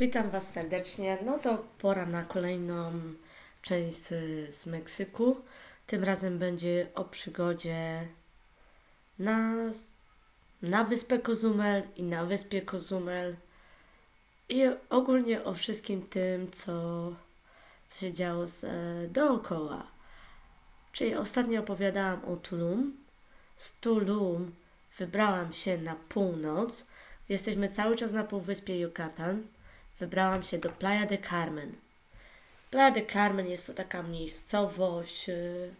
Witam Was serdecznie. No to pora na kolejną część z, Meksyku. Tym razem będzie o przygodzie na, na wyspę Kozumel i na wyspie Kozumel. I ogólnie o wszystkim tym, co, co się działo z, e, dookoła. Czyli ostatnio opowiadałam o Tulum. Z Tulum wybrałam się na północ. Jesteśmy cały czas na półwyspie Yucatan wybrałam się do Playa de Carmen. Playa de Carmen jest to taka miejscowość, y,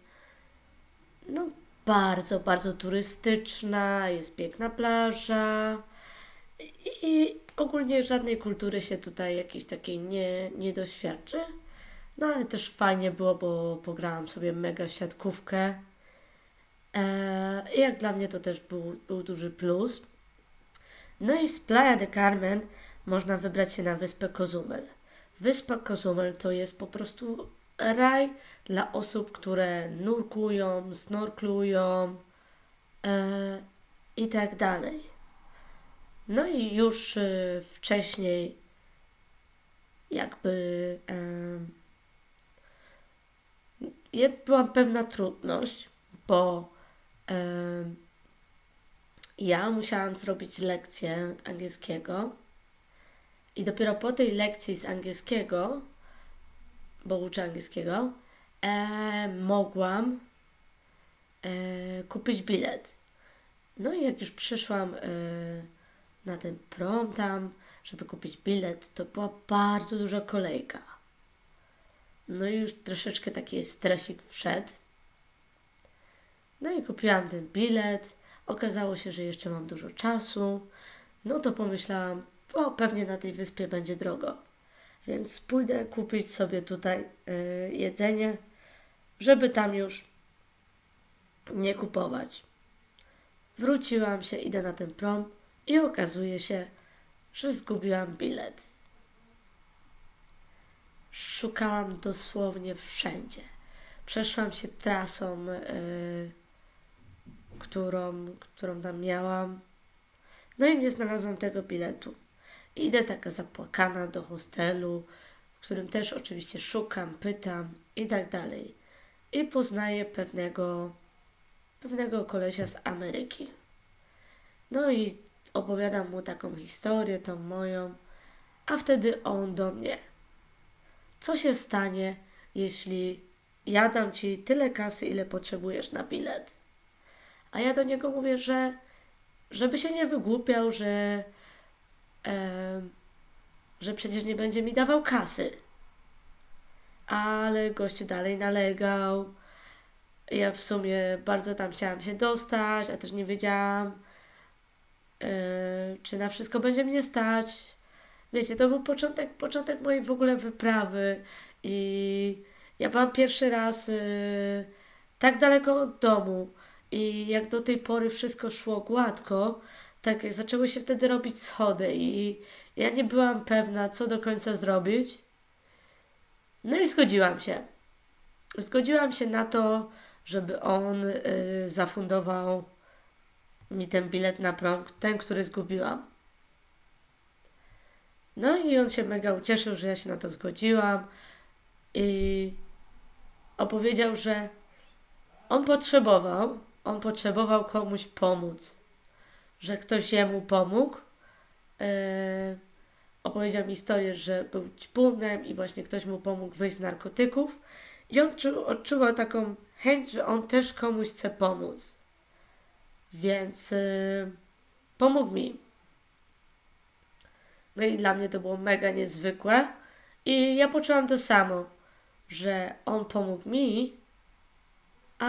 no bardzo, bardzo turystyczna, jest piękna plaża i, ogólnie żadnej kultury się tutaj jakiejś takiej nie, nie doświadczy. No ale też fajnie było, bo pograłam sobie mega siatkówkę. Eee, I jak dla mnie to też był, był duży plus. No i z Playa de Carmen można wybrać się na wyspę Kozumel. Wyspa Kozumel to jest po prostu raj dla osób, które nurkują, snorklują e, i tak dalej. No i już e, wcześniej jakby e, była pewna trudność, bo e, ja musiałam zrobić lekcję angielskiego i dopiero po tej lekcji z angielskiego, bo uczę angielskiego, e, mogłam e, kupić bilet. No i jak już przyszłam e, na ten prom tam, żeby kupić bilet, to była bardzo duża kolejka. No i już troszeczkę taki stresik wszedł. No i kupiłam ten bilet. Okazało się, że jeszcze mam dużo czasu. No to pomyślałam, o, pewnie na tej wyspie będzie drogo. Więc pójdę kupić sobie tutaj y, jedzenie, żeby tam już nie kupować. Wróciłam się, idę na ten prom i okazuje się, że zgubiłam bilet. Szukałam dosłownie wszędzie. Przeszłam się trasą, yy, którą, którą tam miałam. No i nie znalazłam tego biletu. Idę taka zapłakana do hostelu, w którym też oczywiście szukam, pytam i tak dalej. I poznaję pewnego, pewnego kolesia z Ameryki. No i opowiadam mu taką historię, tą moją, a wtedy on do mnie. Co się stanie, jeśli ja dam ci tyle kasy, ile potrzebujesz na bilet? A ja do niego mówię, że żeby się nie wygłupiał, że że przecież nie będzie mi dawał kasy. Ale gościu dalej nalegał. Ja w sumie bardzo tam chciałam się dostać, a też nie wiedziałam, czy na wszystko będzie mnie stać. Wiecie, to był początek, początek mojej w ogóle wyprawy i ja byłam pierwszy raz e, tak daleko od domu i jak do tej pory wszystko szło gładko, tak zaczęły się wtedy robić schody i ja nie byłam pewna, co do końca zrobić. No i zgodziłam się. Zgodziłam się na to, żeby on y, zafundował mi ten bilet na prom, ten, który zgubiłam. No i on się mega ucieszył, że ja się na to zgodziłam i opowiedział, że on potrzebował, on potrzebował komuś pomóc że ktoś jemu pomógł. E, opowiedział mi historię, że był ćpunem i właśnie ktoś mu pomógł wyjść z narkotyków. I on czu, odczuwał taką chęć, że on też komuś chce pomóc. Więc e, pomógł mi. No i dla mnie to było mega niezwykłe. I ja poczułam to samo, że on pomógł mi, a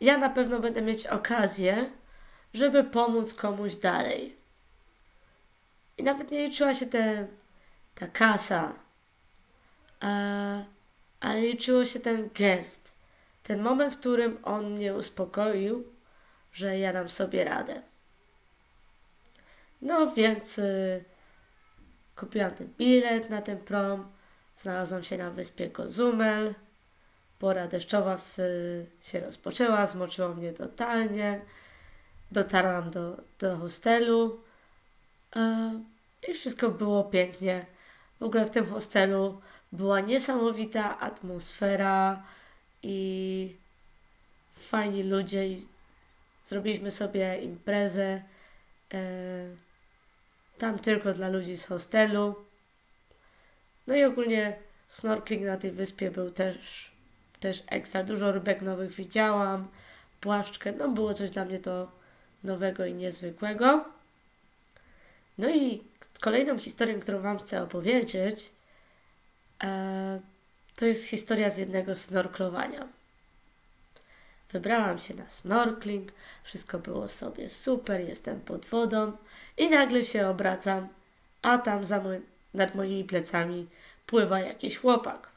ja na pewno będę mieć okazję żeby pomóc komuś dalej. I nawet nie liczyła się ta kasa, a, ale liczyło się ten gest, ten moment, w którym on mnie uspokoił, że ja dam sobie radę. No więc y, kupiłam ten bilet na ten prom, znalazłam się na wyspie Kozumel. Pora deszczowa y, się rozpoczęła, zmoczyło mnie totalnie dotarłam do, do hostelu e, i wszystko było pięknie. W ogóle w tym hostelu była niesamowita atmosfera i fajni ludzie zrobiliśmy sobie imprezę e, tam tylko dla ludzi z hostelu. No i ogólnie snorkeling na tej wyspie był też, też ekstra. Dużo rybek nowych widziałam, płaszczkę, no było coś dla mnie to nowego i niezwykłego. No i kolejną historią, którą Wam chcę opowiedzieć, e, to jest historia z jednego snorklowania. Wybrałam się na snorkling, wszystko było sobie super, jestem pod wodą i nagle się obracam, a tam za nad moimi plecami pływa jakiś chłopak.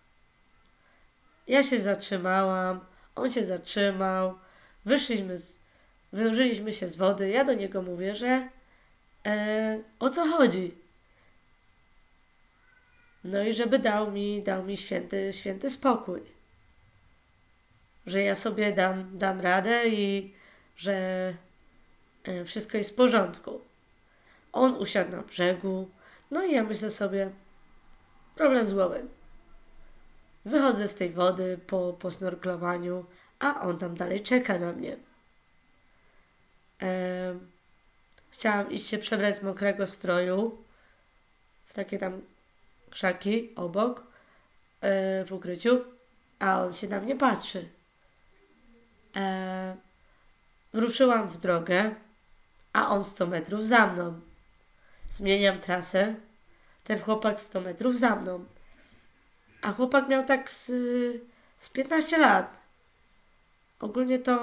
Ja się zatrzymałam, on się zatrzymał, wyszliśmy z, wynurzyliśmy się z wody, ja do niego mówię, że e, o co chodzi? No i żeby dał mi, dał mi święty, święty spokój. Że ja sobie dam, dam radę i że e, wszystko jest w porządku. On usiadł na brzegu, no i ja myślę sobie, problem z głowy. Wychodzę z tej wody po, po snorklowaniu, a on tam dalej czeka na mnie. Chciałam iść się przebrać z mokrego stroju w takie tam krzaki obok e, w ukryciu, a on się na mnie patrzy. E, ruszyłam w drogę, a on 100 metrów za mną. Zmieniam trasę, ten chłopak 100 metrów za mną. A chłopak miał tak z, z 15 lat. Ogólnie to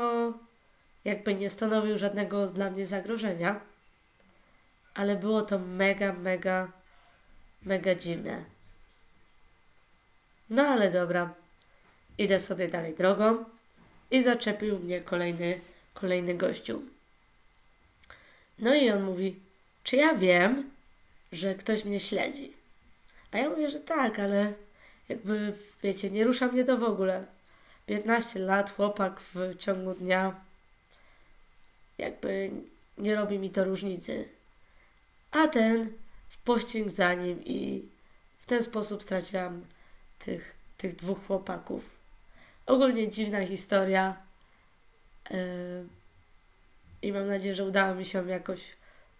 jakby nie stanowił żadnego dla mnie zagrożenia, ale było to mega, mega, mega dziwne. No ale dobra, idę sobie dalej drogą i zaczepił mnie kolejny, kolejny gościu. No i on mówi, czy ja wiem, że ktoś mnie śledzi? A ja mówię, że tak, ale jakby, wiecie, nie rusza mnie to w ogóle. 15 lat, chłopak w ciągu dnia, jakby nie robi mi to różnicy. A ten w pościg za nim i w ten sposób straciłam tych, tych dwóch chłopaków. Ogólnie dziwna historia. Yy, I mam nadzieję, że udało mi się jakoś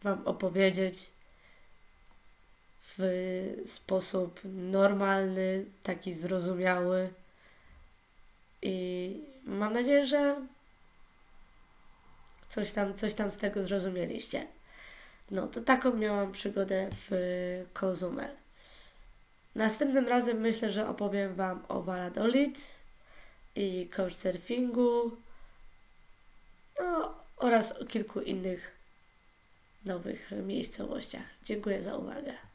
Wam opowiedzieć w sposób normalny, taki zrozumiały. I mam nadzieję, że coś tam, coś tam z tego zrozumieliście. No to taką miałam przygodę w Kozumel. Następnym razem myślę, że opowiem Wam o Valladolid i couchsurfingu no, oraz o kilku innych nowych miejscowościach. Dziękuję za uwagę.